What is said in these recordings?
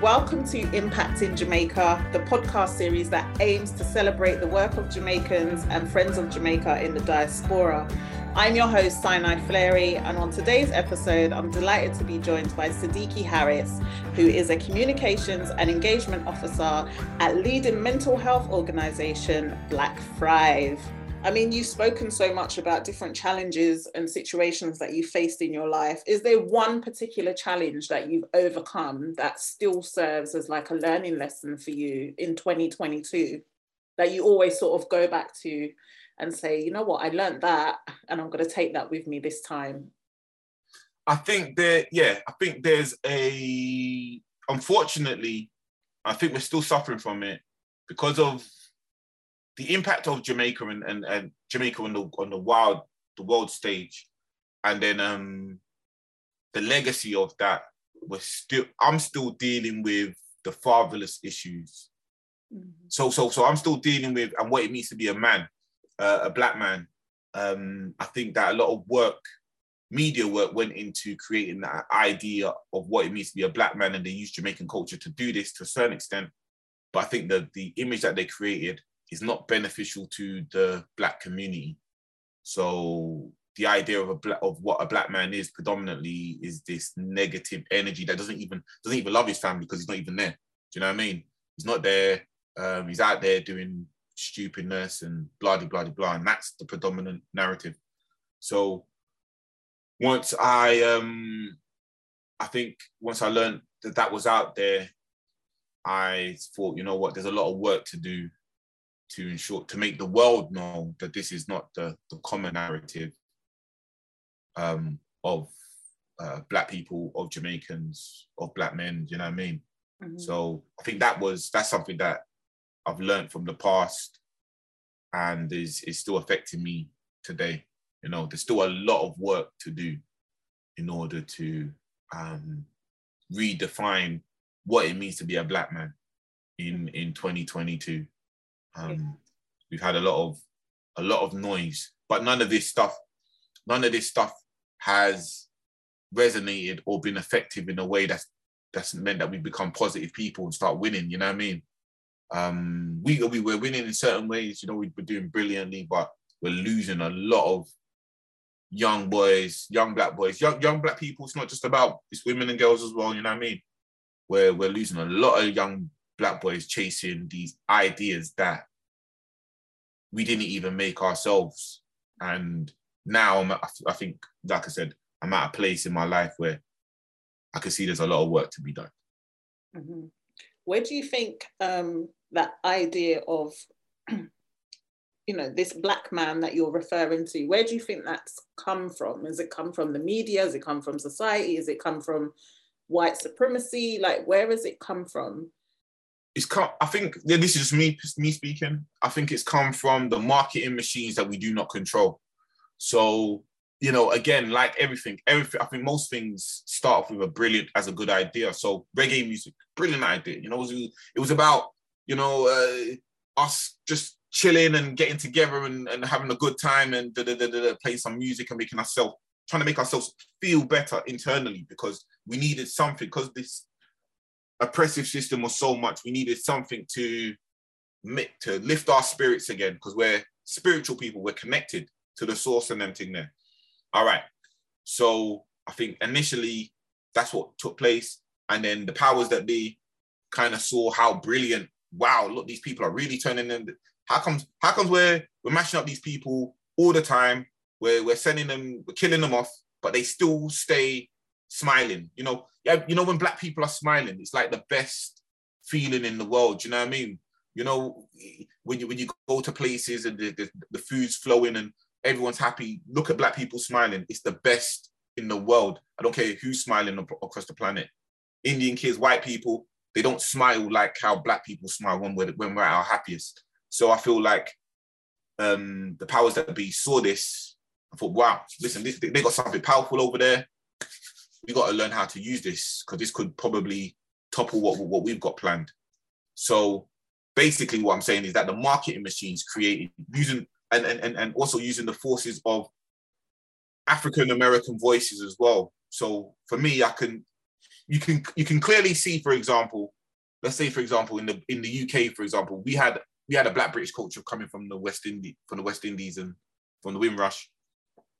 Welcome to Impacting Jamaica, the podcast series that aims to celebrate the work of Jamaicans and friends of Jamaica in the diaspora. I'm your host, Sinai Fleary, and on today's episode, I'm delighted to be joined by Sadiki Harris, who is a communications and engagement officer at leading mental health organization Black Thrive. I mean, you've spoken so much about different challenges and situations that you faced in your life. Is there one particular challenge that you've overcome that still serves as like a learning lesson for you in 2022 that you always sort of go back to and say, you know what, I learned that and I'm going to take that with me this time? I think there, yeah, I think there's a, unfortunately, I think we're still suffering from it because of the impact of Jamaica and, and, and Jamaica on the on the wild the world stage, and then um the legacy of that was still I'm still dealing with the fatherless issues. Mm-hmm. So so so I'm still dealing with and what it means to be a man uh, a black man. Um, I think that a lot of work, media work, went into creating that idea of what it means to be a black man, and they used Jamaican culture to do this to a certain extent. But I think that the image that they created is not beneficial to the black community. So the idea of a black, of what a black man is predominantly is this negative energy that doesn't even doesn't even love his family because he's not even there. Do you know what I mean? He's not there. Um, he's out there doing stupidness and blah blah blah blah, and that's the predominant narrative. So once I um I think once I learned that that was out there, I thought, you know what, there's a lot of work to do to ensure to make the world know that this is not the, the common narrative um, of uh, black people, of Jamaicans, of black men. you know what I mean? Mm-hmm. So I think that was that's something that I've learned from the past and is, is still affecting me today. You know, there's still a lot of work to do in order to um, redefine what it means to be a black man in in 2022. Um, we've had a lot of a lot of noise, but none of this stuff, none of this stuff has resonated or been effective in a way that's that's meant that we become positive people and start winning. You know what I mean? Um, we we were winning in certain ways. You know, we were doing brilliantly, but we're losing a lot of young boys, young black boys, young young black people. It's not just about it's women and girls as well. You know what I mean? Where we're losing a lot of young black boys chasing these ideas that we didn't even make ourselves. And now I'm, I think, like I said, I'm at a place in my life where I can see there's a lot of work to be done. Mm-hmm. Where do you think um, that idea of you know this black man that you're referring to where do you think that's come from has it come from the media has it come from society has it come from white supremacy like where has it come from it's come i think yeah, this is just me me speaking. I think it's come from the marketing machines that we do not control. So you know again like everything everything i think most things start off with a brilliant as a good idea. So reggae music brilliant idea. You know it was, it was about you know, uh, us just chilling and getting together and, and having a good time and da, da, da, da, play some music and making ourselves trying to make ourselves feel better internally because we needed something because this oppressive system was so much. We needed something to to lift our spirits again because we're spiritual people. We're connected to the source and everything there. All right. So I think initially that's what took place, and then the powers that be kind of saw how brilliant wow, look, these people are really turning in. How comes how comes we're we're mashing up these people all the time? We're we're sending them, we're killing them off, but they still stay smiling. You know, yeah, you know, when black people are smiling, it's like the best feeling in the world. You know what I mean? You know, when you when you go to places and the, the, the food's flowing and everyone's happy, look at black people smiling. It's the best in the world. I don't care who's smiling across the planet. Indian kids, white people, they don't smile like how black people smile when we're when we're at our happiest. So I feel like um, the powers that be saw this. I thought, wow, listen, this, they got something powerful over there. We got to learn how to use this because this could probably topple what what we've got planned. So basically, what I'm saying is that the marketing machines created using and and and also using the forces of African American voices as well. So for me, I can you can you can clearly see, for example, let's say for example in the in the UK, for example, we had we had a Black British culture coming from the West Indies from the West Indies and from the Windrush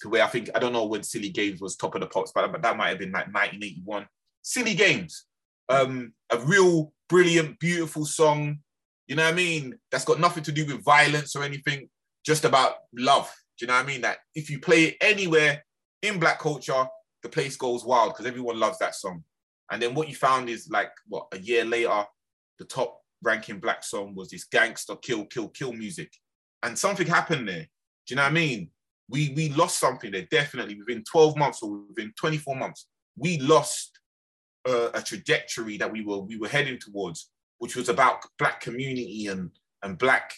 to where I think I don't know when Silly Games was top of the pops, but, but that might have been like 1981. Silly Games, um, a real brilliant, beautiful song. You know what I mean? That's got nothing to do with violence or anything, just about love. Do you know what I mean? That if you play it anywhere in black culture, the place goes wild because everyone loves that song. And then what you found is like what a year later, the top ranking black song was this gangster kill, kill, kill music. And something happened there. Do you know what I mean? We we lost something there, definitely within 12 months or within 24 months. We lost uh, a trajectory that we were we were heading towards, which was about black community and and black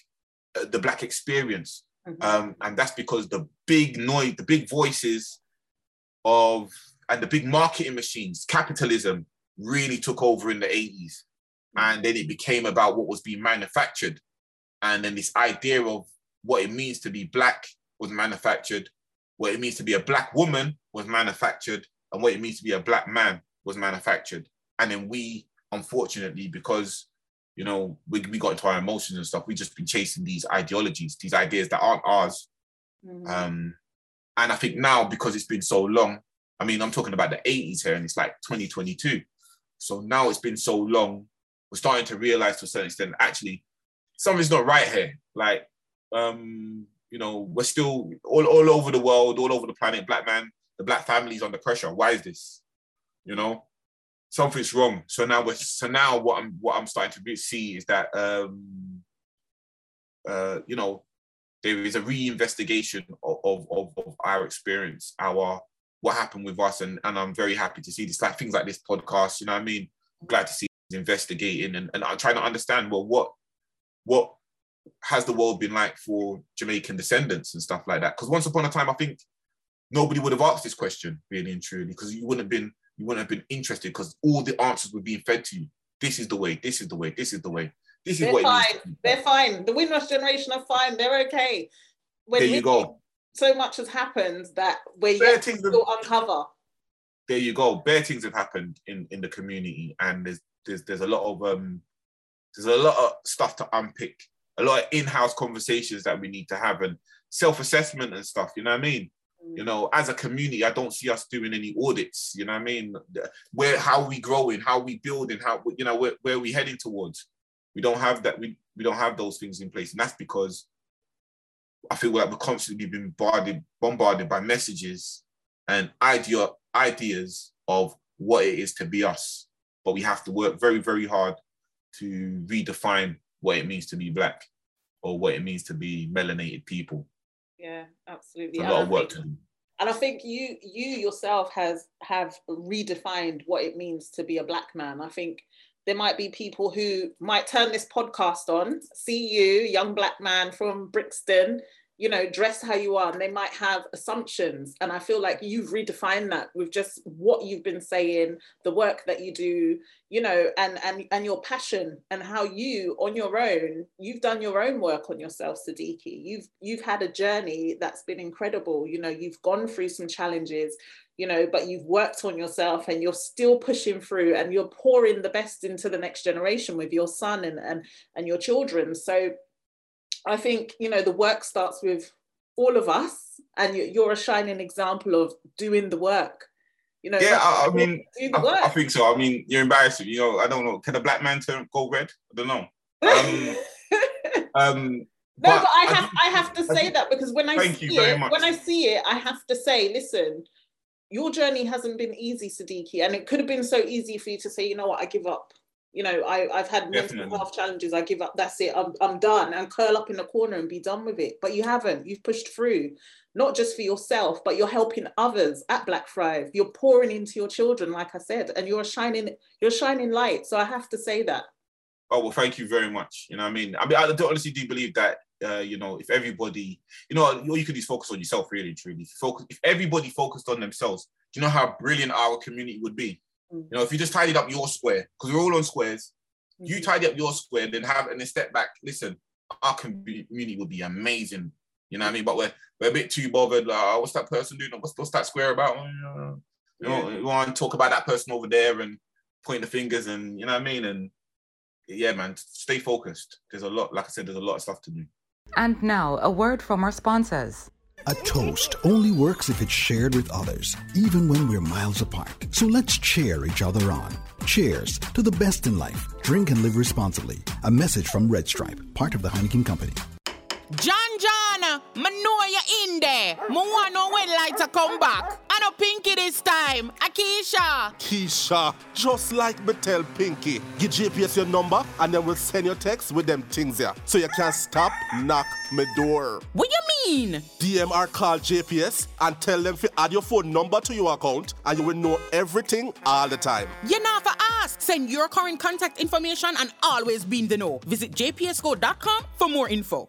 uh, the black experience. Mm-hmm. Um, and that's because the big noise, the big voices of and the big marketing machines, capitalism, really took over in the 80s. And then it became about what was being manufactured. And then this idea of what it means to be black was manufactured, what it means to be a black woman was manufactured, and what it means to be a black man was manufactured. And then we, unfortunately, because you know, we, we got into our emotions and stuff, we just been chasing these ideologies, these ideas that aren't ours. Mm-hmm. Um, and I think now, because it's been so long, I mean, I'm talking about the 80s here, and it's like 2022. So now it's been so long, we're starting to realize to a certain extent, actually, something's not right here. Like, um, you know, we're still all, all over the world, all over the planet, black man, the black family's under pressure. Why is this? You know, something's wrong. So now we're so now what I'm what I'm starting to see is that um uh you know there is a reinvestigation of, of, of our experience, our what happened with us, and, and I'm very happy to see this like things like this podcast. You know what I mean? I'm glad to see investigating and, and I'm trying to understand well what what has the world been like for Jamaican descendants and stuff like that. Because once upon a time, I think nobody would have asked this question really and truly because you wouldn't have been you wouldn't have been interested because all the answers were being fed to you. This is the way. This is the way. This is the way. This is They're what. Fine. They're fine. The Windrush generation are fine. They're okay. When there you go so much has happened that we're yet to still uncover. There you go. Bare things have happened in in the community, and there's there's there's a lot of um there's a lot of stuff to unpick, a lot of in-house conversations that we need to have, and self-assessment and stuff. You know what I mean? Mm. You know, as a community, I don't see us doing any audits. You know what I mean? Where how we growing, how we building, how you know where, where we heading towards. We don't have that. We we don't have those things in place, and that's because I feel like we're constantly being bombarded, bombarded by messages and idea ideas of what it is to be us. But we have to work very, very hard to redefine what it means to be black or what it means to be melanated people. Yeah, absolutely. It's a lot of work to do. And I think you you yourself has have redefined what it means to be a black man. I think there might be people who might turn this podcast on, see you, young black man from Brixton, you know, dress how you are, and they might have assumptions. And I feel like you've redefined that with just what you've been saying, the work that you do, you know, and and and your passion and how you on your own, you've done your own work on yourself, Sadiki. You've you've had a journey that's been incredible. You know, you've gone through some challenges you know, but you've worked on yourself and you're still pushing through and you're pouring the best into the next generation with your son and and, and your children. So I think, you know, the work starts with all of us and you're a shining example of doing the work. You know, yeah, I, I mean, I, I, think so. I mean, you're embarrassing. You know, I don't know. Can a black man turn gold red? I don't know. Um, um, no, but, but I have I, I have to say that because when I see it, much. when I see it, I have to say, listen, your journey hasn't been easy, Sadiki, and it could have been so easy for you to say, you know what, I give up. You know, I, I've had Definitely. mental health challenges. I give up. That's it. I'm, I'm done and curl up in the corner and be done with it. But you haven't. You've pushed through, not just for yourself, but you're helping others at Black Thrive. You're pouring into your children, like I said, and you're shining. You're shining light. So I have to say that. Oh well, thank you very much. You know, what I mean, I mean, I honestly do believe that. Uh, you know, if everybody, you know, all you can do is focus on yourself, really, truly. If, you focus, if everybody focused on themselves, do you know how brilliant our community would be? Mm. You know, if you just tidied up your square, because we're all on squares, you Mhm. tidy up your square, then have and then step back. Listen, our community would be amazing. You know what I mean? But we're we're a bit too bothered. Like, oh, what's that person doing? What's, what's that square about? Oh, yeah. You know, Yeah. we want to talk about that person over there and point the fingers and you know what I mean? And yeah, man, stay focused. There's a lot, like I said, there's a lot of stuff to do. And now, a word from our sponsors. A toast only works if it's shared with others, even when we're miles apart. So let's cheer each other on. Cheers to the best in life. Drink and live responsibly. A message from Red Stripe, part of the Heineken Company. John John, me know you in there. Me want know when lights come back. I Pinky this time. Akisha. Keisha, just like me tell Pinky, give JPS your number and then we'll send you text with them things here. So you can stop, knock me door. What you mean? DMR call JPS and tell them to add your phone number to your account and you will know everything all the time. You know for ask. Send your current contact information and always be in the know. Visit jpsco.com for more info.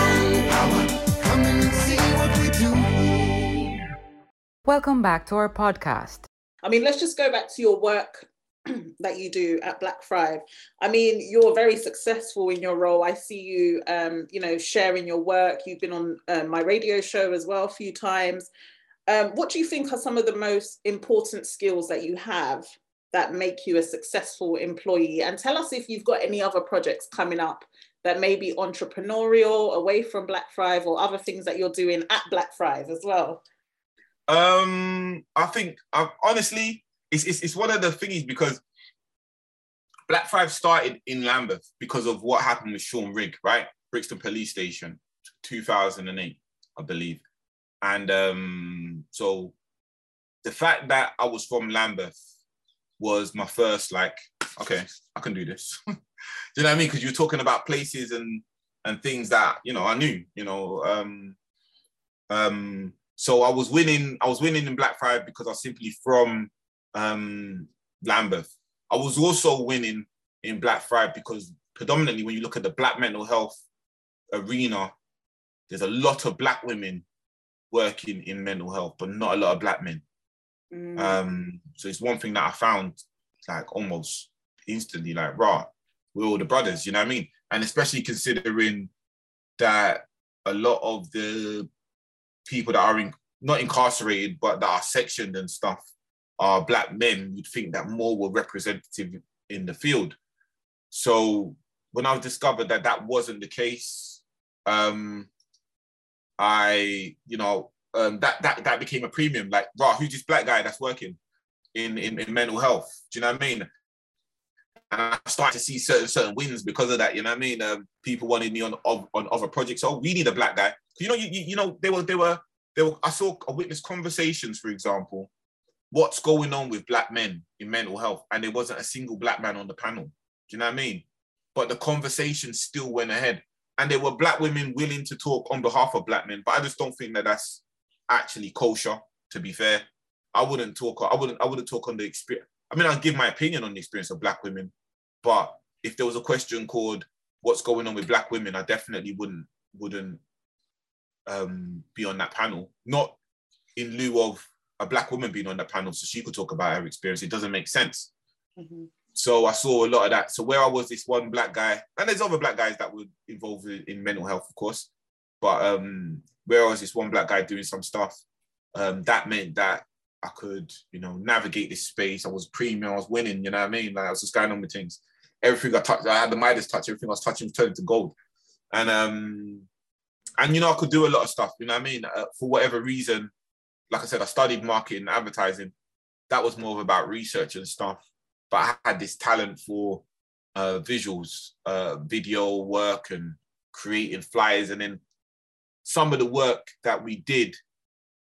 Welcome back to our podcast. I mean, let's just go back to your work that you do at Black Thrive. I mean, you're very successful in your role. I see you, um, you know, sharing your work. You've been on um, my radio show as well a few times. Um, what do you think are some of the most important skills that you have that make you a successful employee? And tell us if you've got any other projects coming up that may be entrepreneurial, away from Black Thrive, or other things that you're doing at Black Thrive as well. Um, I think uh, honestly, it's, it's it's one of the thingies because Black Thrive started in Lambeth because of what happened with Sean Rigg, right? Brixton Police Station, 2008, I believe. And um, so the fact that I was from Lambeth was my first like, okay, I can do this. do you know what I mean? Because you're talking about places and and things that you know I knew, you know. Um, um, so I was winning. I was winning in Black Thrive because I was simply from um, Lambeth. I was also winning in Black Thrive because predominantly when you look at the Black mental health arena, there's a lot of Black women working in mental health, but not a lot of Black men. Mm. Um, so it's one thing that I found like almost instantly, like, right, we're all the brothers, you know what I mean? And especially considering that a lot of the people that are in, not incarcerated, but that are sectioned and stuff are black men, you'd think that more were representative in the field. So when I discovered that that wasn't the case, um, I, you know, um, that that that became a premium. Like, right, who's this black guy that's working in, in in mental health? Do you know what I mean? And I started to see certain certain wins because of that. You know what I mean? Um, people wanted me on on, other projects. Oh, we need a black guy. You know, you, you you know they were they were they were. I saw I witnessed conversations, for example, what's going on with black men in mental health, and there wasn't a single black man on the panel. Do you know what I mean? But the conversation still went ahead, and there were black women willing to talk on behalf of black men. But I just don't think that that's actually kosher. To be fair, I wouldn't talk. I wouldn't. I wouldn't talk on the experience. I mean, I'll give my opinion on the experience of black women, but if there was a question called "What's going on with black women," I definitely wouldn't wouldn't um, be on that panel. Not in lieu of a black woman being on that panel, so she could talk about her experience. It doesn't make sense. Mhm. So I saw a lot of that. So where I was, this one black guy, and there's other black guys that were involved in, in mental health, of course. But um, where I was, this one black guy doing some stuff, um, that meant that I could, you know, navigate this space. I was premium, I was winning, you know what I mean? Like I was just going on with things. Everything I touched, I had the Midas touch, everything I was touching was turning to gold. And um, and you know, I could do a lot of stuff, you know what I mean? Uh, for whatever reason, like I said, I studied marketing and advertising. That was more about research and stuff. But I had this talent for uh, visuals, uh, video work, and creating flyers. And then some of the work that we did,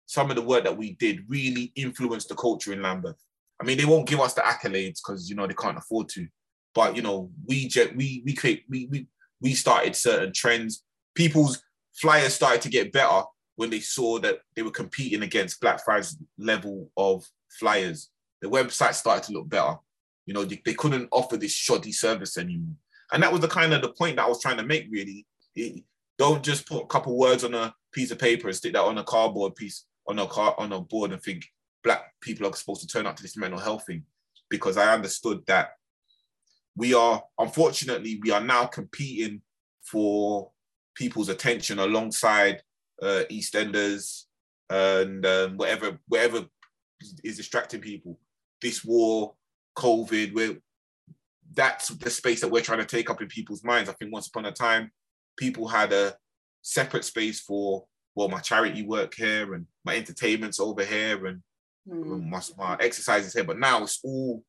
some of the work that we did really influenced the culture in Lambeth. I mean, they won't give us the accolades because you know they can't afford to. But you know, we we we create we we we started certain trends. People's flyers started to get better when they saw that they were competing against Black Blackfriars level of flyers. The website started to look better. You know, they, they couldn't offer this shoddy service anymore. And that was the kind of the point that I was trying to make, really. It, don't just put a couple words on a piece of paper and stick that on a cardboard piece on a car on a board and think black people are supposed to turn up to this mental health thing. Because I understood that we are, unfortunately, we are now competing for people's attention alongside uh, EastEnders and um, whatever, whatever is distracting people. This war, COVID, where that's the space that we're trying to take up in people's minds. I think once upon a time, people had a separate space for well, my charity work here and my entertainment's over here and mm. my, my exercises here. But now it's all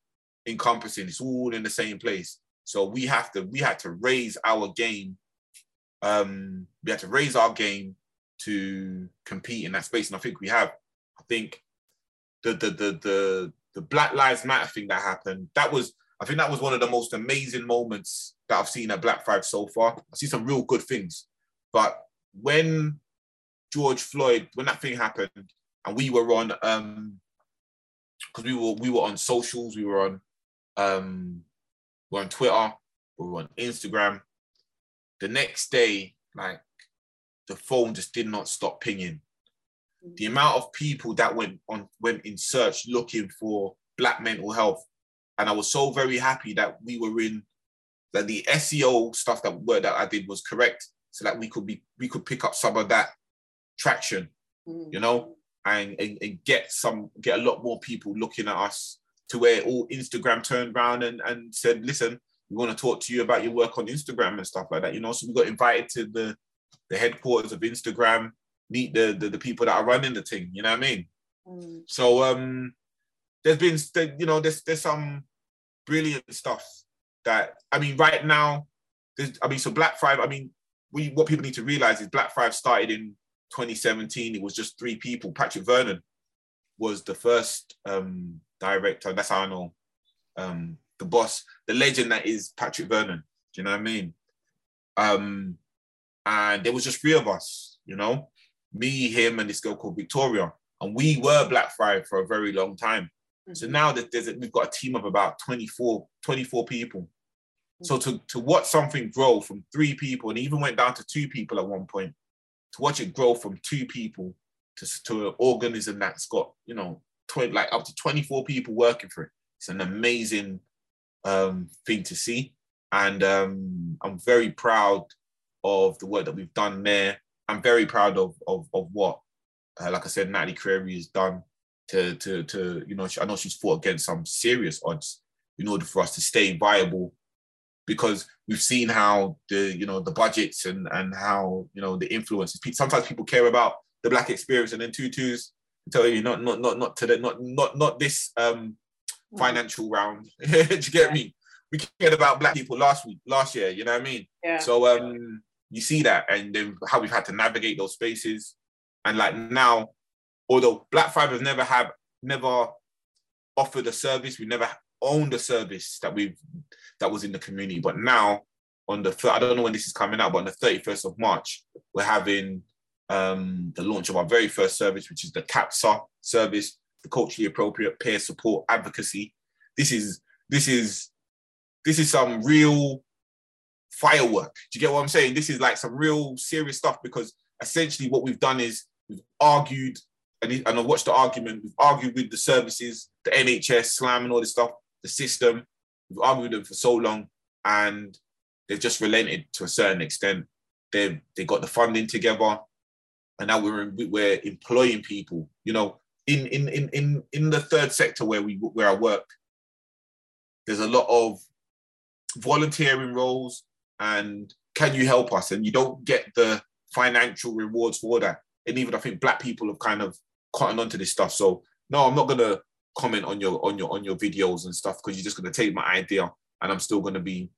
encompassing. It's all in the same place. So we have to we had to raise our game. Um, we had to raise our game to compete in that space, and I think we have. I think the the the the the Black Lives Matter thing that happened. That was I think that was one of the most amazing moments that I've seen at Black Thrive so far. I see some real good things, but when George Floyd, when that thing happened, and we were on, um, because we were we were on socials, we were on, um, we're on Twitter, we're on Instagram. The next day, like the phone just did not stop pinging. The amount of people that went on went in search looking for black mental health, and I was so very happy that we were in that the SEO stuff that word that I did was correct, so that we could be we could pick up some of that traction, mm. you know, and, and, and get some get a lot more people looking at us to where all Instagram turned around and, and said, listen, we want to talk to you about your work on Instagram and stuff like that. You know, so we got invited to the the headquarters of Instagram, meet the the, the people that are running the thing. You know what I mean? Mm. So um, there's been you know there's there's some brilliant stuff that I mean right now. I mean, so Black Thrive. I mean, we what people need to realize is Black Five started in 2017. It was just three people. Patrick Vernon was the first um, director. That's how I know um, the boss, the legend that is Patrick Vernon. Do you know what I mean? Um, and there was just three of us, you know, me, him, and this girl called Victoria, and we were Black Thrive for a very long time. Mm-hmm. So now that there's a, we've got a team of about 24, 24 people. Mm-hmm. So to to watch something grow from three people, and even went down to two people at one point, to watch it grow from two people to, to an organism that's got you know 20, like up to 24 people working for it. It's an amazing um, thing to see. And um, i'm very proud of the work that we've done there. I'm very proud of of, of what uh, like i said natalie creary has done to to to you know i know she's fought against some serious odds in order for us to stay viable because we've seen how the you know the budgets and and how you know the influences. Sometimes people care about the black experience, and then tutus tell you not not not not to the not not not this um mm. financial round. Do you get me? We cared about black people last week, last year. You know what I mean? Yeah. So um, you see that, and then how we've had to navigate those spaces, and like now, although Black Thrive has never have never offered a service, we never owned a service that we've that was in the community. But now, on the I don't know when this is coming out, but on the 31st of March, we're having um, the launch of our very first service, which is the CAPSA service, the culturally appropriate peer support advocacy. This is this is this is some real firework. Do you get what I'm saying? This is like some real serious stuff because essentially what we've done is we've argued and, and I watched the argument. We've argued with the services, the NHS, SLAM, and all this stuff, the system. We've argued with them for so long, and they've just relented to a certain extent. They they got the funding together, and now we're we're employing people. You know, in in in in in the third sector where we where I work, there's a lot of volunteering roles and can you help us? And you don't get the financial rewards for that. And even I think black people have kind of cotton onto this stuff. So no, I'm not gonna comment on your on your on your videos and stuff because you're just gonna take my idea and I'm still gonna be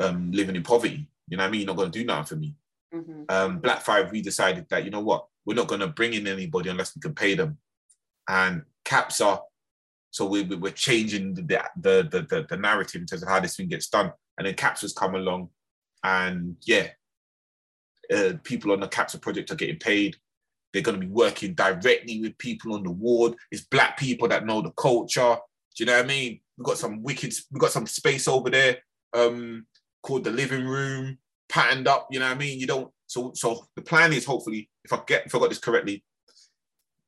um, living in poverty. You know what I mean? You're not gonna do nothing for me. Mm-hmm. Um, Black Thrive, we decided that you know what, we're not gonna bring in anybody unless we can pay them. And CAPSA, so we, we, are changing the the, the the the narrative in terms of how this thing gets done. And then caps has come along, and yeah, uh, people on the CAPSA project are getting paid. They're going to be working directly with people on the ward. It's black people that know the culture. Do you know what I mean? We've got some wicked, we've got some space over there um, called the living room, patterned up. You know what I mean? You don't. So, so the plan is hopefully, if I get, if I got this correctly,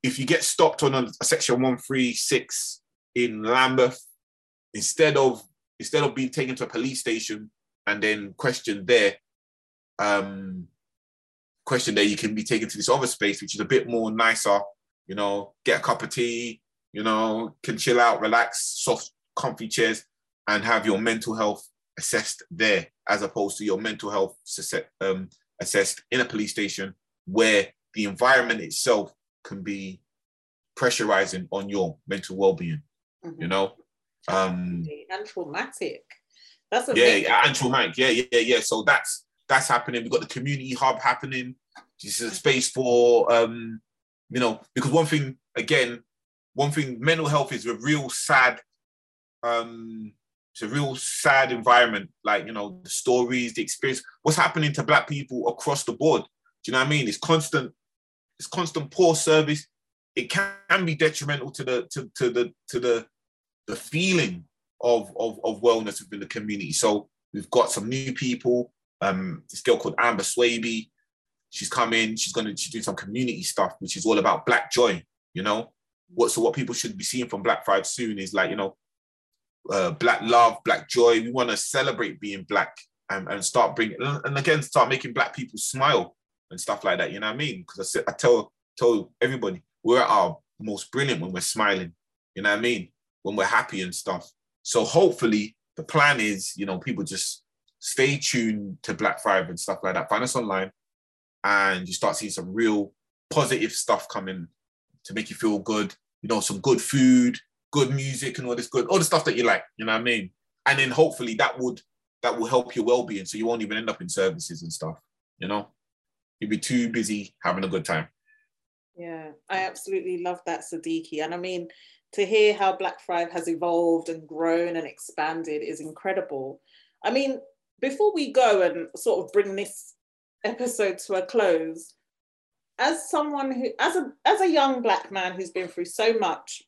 if you get stopped on a, a section one three six in Lambeth, instead of instead of being taken to a police station and then questioned there, um, question there, you can be taken to this other space, which is a bit more nicer, you know, get a cup of tea, you know, can chill out, relax, soft, comfy chairs, and have your mental health assessed there, as opposed to your mental health um, assessed in a police station where the environment itself can be pressurizing on your mental well-being, mm-hmm. you know? Um, and traumatic. That's a yeah, and traumatic. Yeah, yeah, yeah. So that's that's happening. We've got the community hub happening. This is a space for um, you know, because one thing again, one thing, mental health is a real sad, um, it's a real sad environment. Like, you know, the stories, the experience, what's happening to black people across the board. Do you know what I mean? It's constant, it's constant poor service. It can be detrimental to the to, to the to the the feeling of, of of wellness within the community. So we've got some new people um, this girl called Amber Swaby. She's come in. She's gonna she's doing some community stuff, which is all about Black joy. You know, what so what people should be seeing from Black Thrive soon is like you know, uh, Black love, Black joy. We want to celebrate being Black and, and start bringing and again start making Black people smile and stuff like that. You know what I mean? Because I I tell tell everybody we're at our most brilliant when we're smiling. You know what I mean? When we're happy and stuff. So hopefully the plan is, you know, people just stay tuned to Black Thrive and stuff like that. Find us online and you start seeing some real positive stuff coming to make you feel good. You know, some good food, good music, and all this good, all the stuff that you like. You know what I mean? And then hopefully that would that will help your well-being, so you won't even end up in services and stuff. You know, you'll be too busy having a good time. Yeah, I absolutely love that, Sadiki. And I mean, to hear how Black Thrive has evolved and grown and expanded is incredible. I mean, before we go and sort of bring this episode to a close, as someone who, as a as a young black man who's been through so much,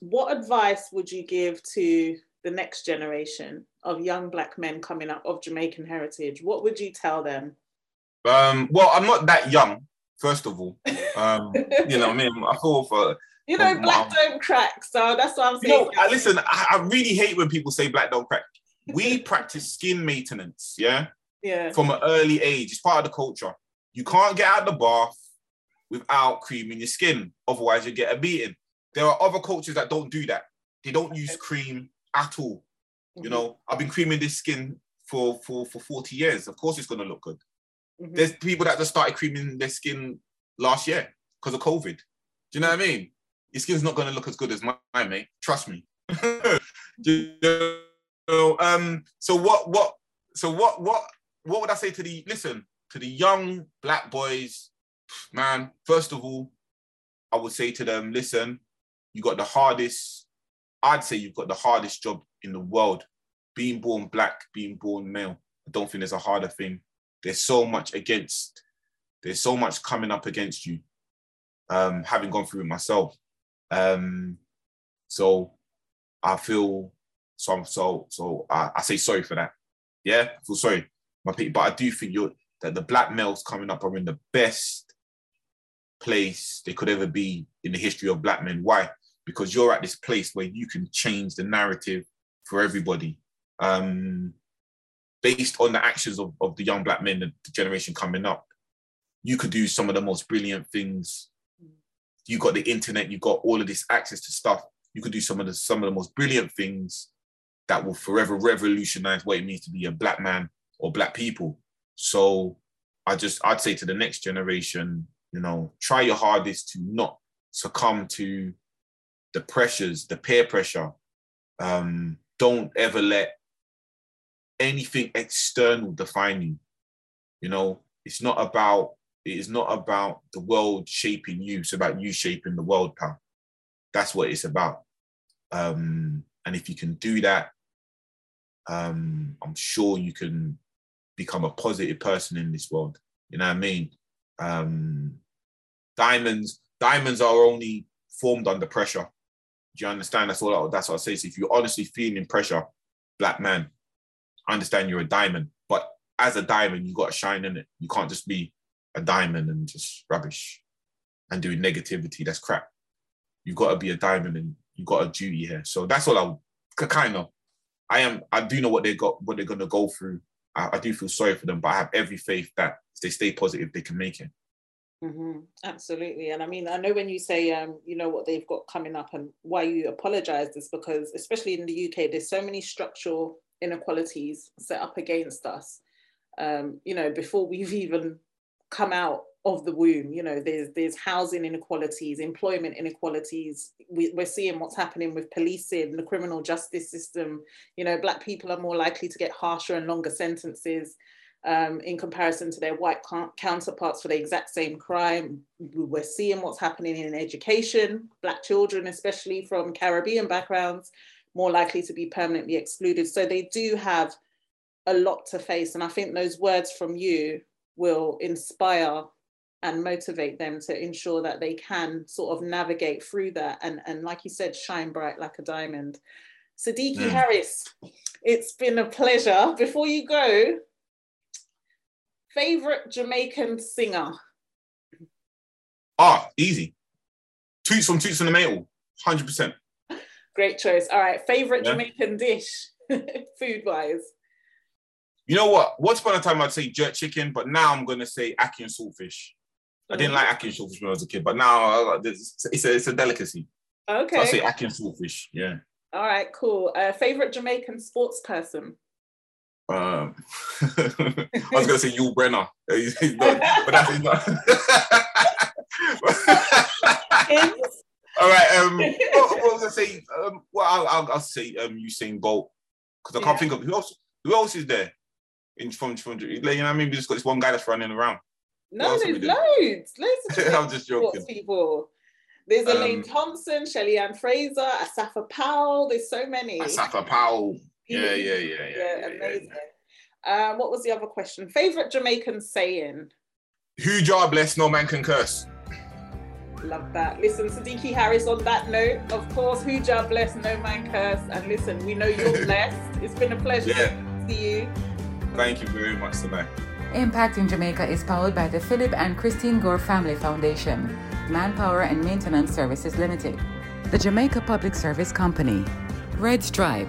what advice would you give to the next generation of young black men coming up of Jamaican heritage? What would you tell them? Um, well, I'm not that young, first of all. Um, you know, I mean, I feel for you know, black don't crack. So that's what I'm saying. You know, I, listen, I, I, really hate when people say black don't crack we practice skin maintenance, yeah? Yeah. From an early age. It's part of the culture. You can't get out the bath without creaming your skin. Otherwise, you get a beating. There are other cultures that don't do that. They don't use cream at all. Mm-hmm. You know, I've been creaming this skin for, for, for 40 years. Of course, it's going to look good. Mm-hmm. There's people that just started creaming their skin last year because of COVID. Do you know what I mean? Your skin's not going to look as good as mine, mate. Trust me. you know so, um, so what, what, so what, what, what would I say to the listen to the young black boys, man? First of all, I would say to them, listen, you got the hardest. I'd say you've got the hardest job in the world. Being born black, being born male. I don't think there's a harder thing. There's so much against. There's so much coming up against you. Um, having gone through it myself. Um, so I feel so I'm so so I, I say sorry for that. Yeah, I feel sorry, my people. But I do think you're that the black males coming up are in the best place they could ever be in the history of black men. Why? Because you're at this place where you can change the narrative for everybody. Um, based on the actions of, of the young black men, and the generation coming up, you could do some of the most brilliant things you got the internet, you got all of this access to stuff. You could do some of the some of the most brilliant things that will forever revolutionize what it means to be a black man or black people. So I just I'd say to the next generation, you know, try your hardest to not succumb to the pressures, the peer pressure. Um, don't ever let anything external define you. You know, it's not about it is not about the world shaping you. It's about you shaping the world, pal. That's what it's about. Um, and if you can do that, um, I'm sure you can become a positive person in this world. You know what I mean? Um, diamonds, diamonds are only formed under pressure. Do you understand? That's all. That's what I say. So if you're honestly feeling pressure, black man, I understand you're a diamond, but as a diamond, you got to shine in it. You can't just be a diamond and just rubbish and doing negativity. That's crap. You've got to be a diamond and you got a duty here. So that's all I kind of. I am. I do know what they got, what they're gonna go through. I, I do feel sorry for them, but I have every faith that if they stay positive, they can make it. Mm-hmm. Absolutely. And I mean, I know when you say, um, you know, what they've got coming up and why you apologize is because, especially in the UK, there's so many structural inequalities set up against us. Um, you know, before we've even come out of the womb, you know, there's there's housing inequalities, employment inequalities. We, we're seeing what's happening with policing, the criminal justice system. You know, black people are more likely to get harsher and longer sentences um, in comparison to their white counterparts for the exact same crime. We're seeing what's happening in education, Black children, especially from Caribbean backgrounds, more likely to be permanently excluded. So they do have a lot to face. And I think those words from you will inspire and motivate them to ensure that they can sort of navigate through that and, and like you said, shine bright like a diamond. Sadiki mm. Harris, it's been a pleasure. Before you go, Favorite Jamaican singer? Ah, easy. Toots from Toots and the Maytals, 100%. Great choice. All right. Favorite yeah. Jamaican dish, food wise? You know what? Once upon a time, I'd say jerk chicken, but now I'm going to say ackee and saltfish. Mm. I didn't mm. like ackee and saltfish when I was a kid, but now uh, it's, a, it's a delicacy. Okay. So I'll say ackee and saltfish. Yeah. All right, cool. Uh, favorite Jamaican sports person? Um, I was gonna say Yul Brynner, but that's not. All right. Um, what, what, was I say? Um, well, I'll, I'll, I'll say um, Usain Bolt because I can't yeah. think of who else. Who else is there in from from? You know, what I mean, we just got this one guy that's running around. No, there's loads, loads. I'm just joking. People. There's Elaine um, Thompson, Shelly-Ann Fraser, Asafa Powell. There's so many. Asafa Powell. Yeah, yeah, yeah, yeah. yeah, amazing. Yeah. Um, what was the other question? Favorite Jamaican saying? Who Jah bless, no man can curse. Love that. Listen, Sadiki Harris, on that note, of course, who Jah bless, no man curse. And listen, we know you're blessed. It's been a pleasure yeah. to see you. Thank you very much today. Impacting Jamaica is powered by the Philip and Christine Gore Family Foundation, Manpower and Maintenance Services Limited, the Jamaica Public Service Company, Red Stripe,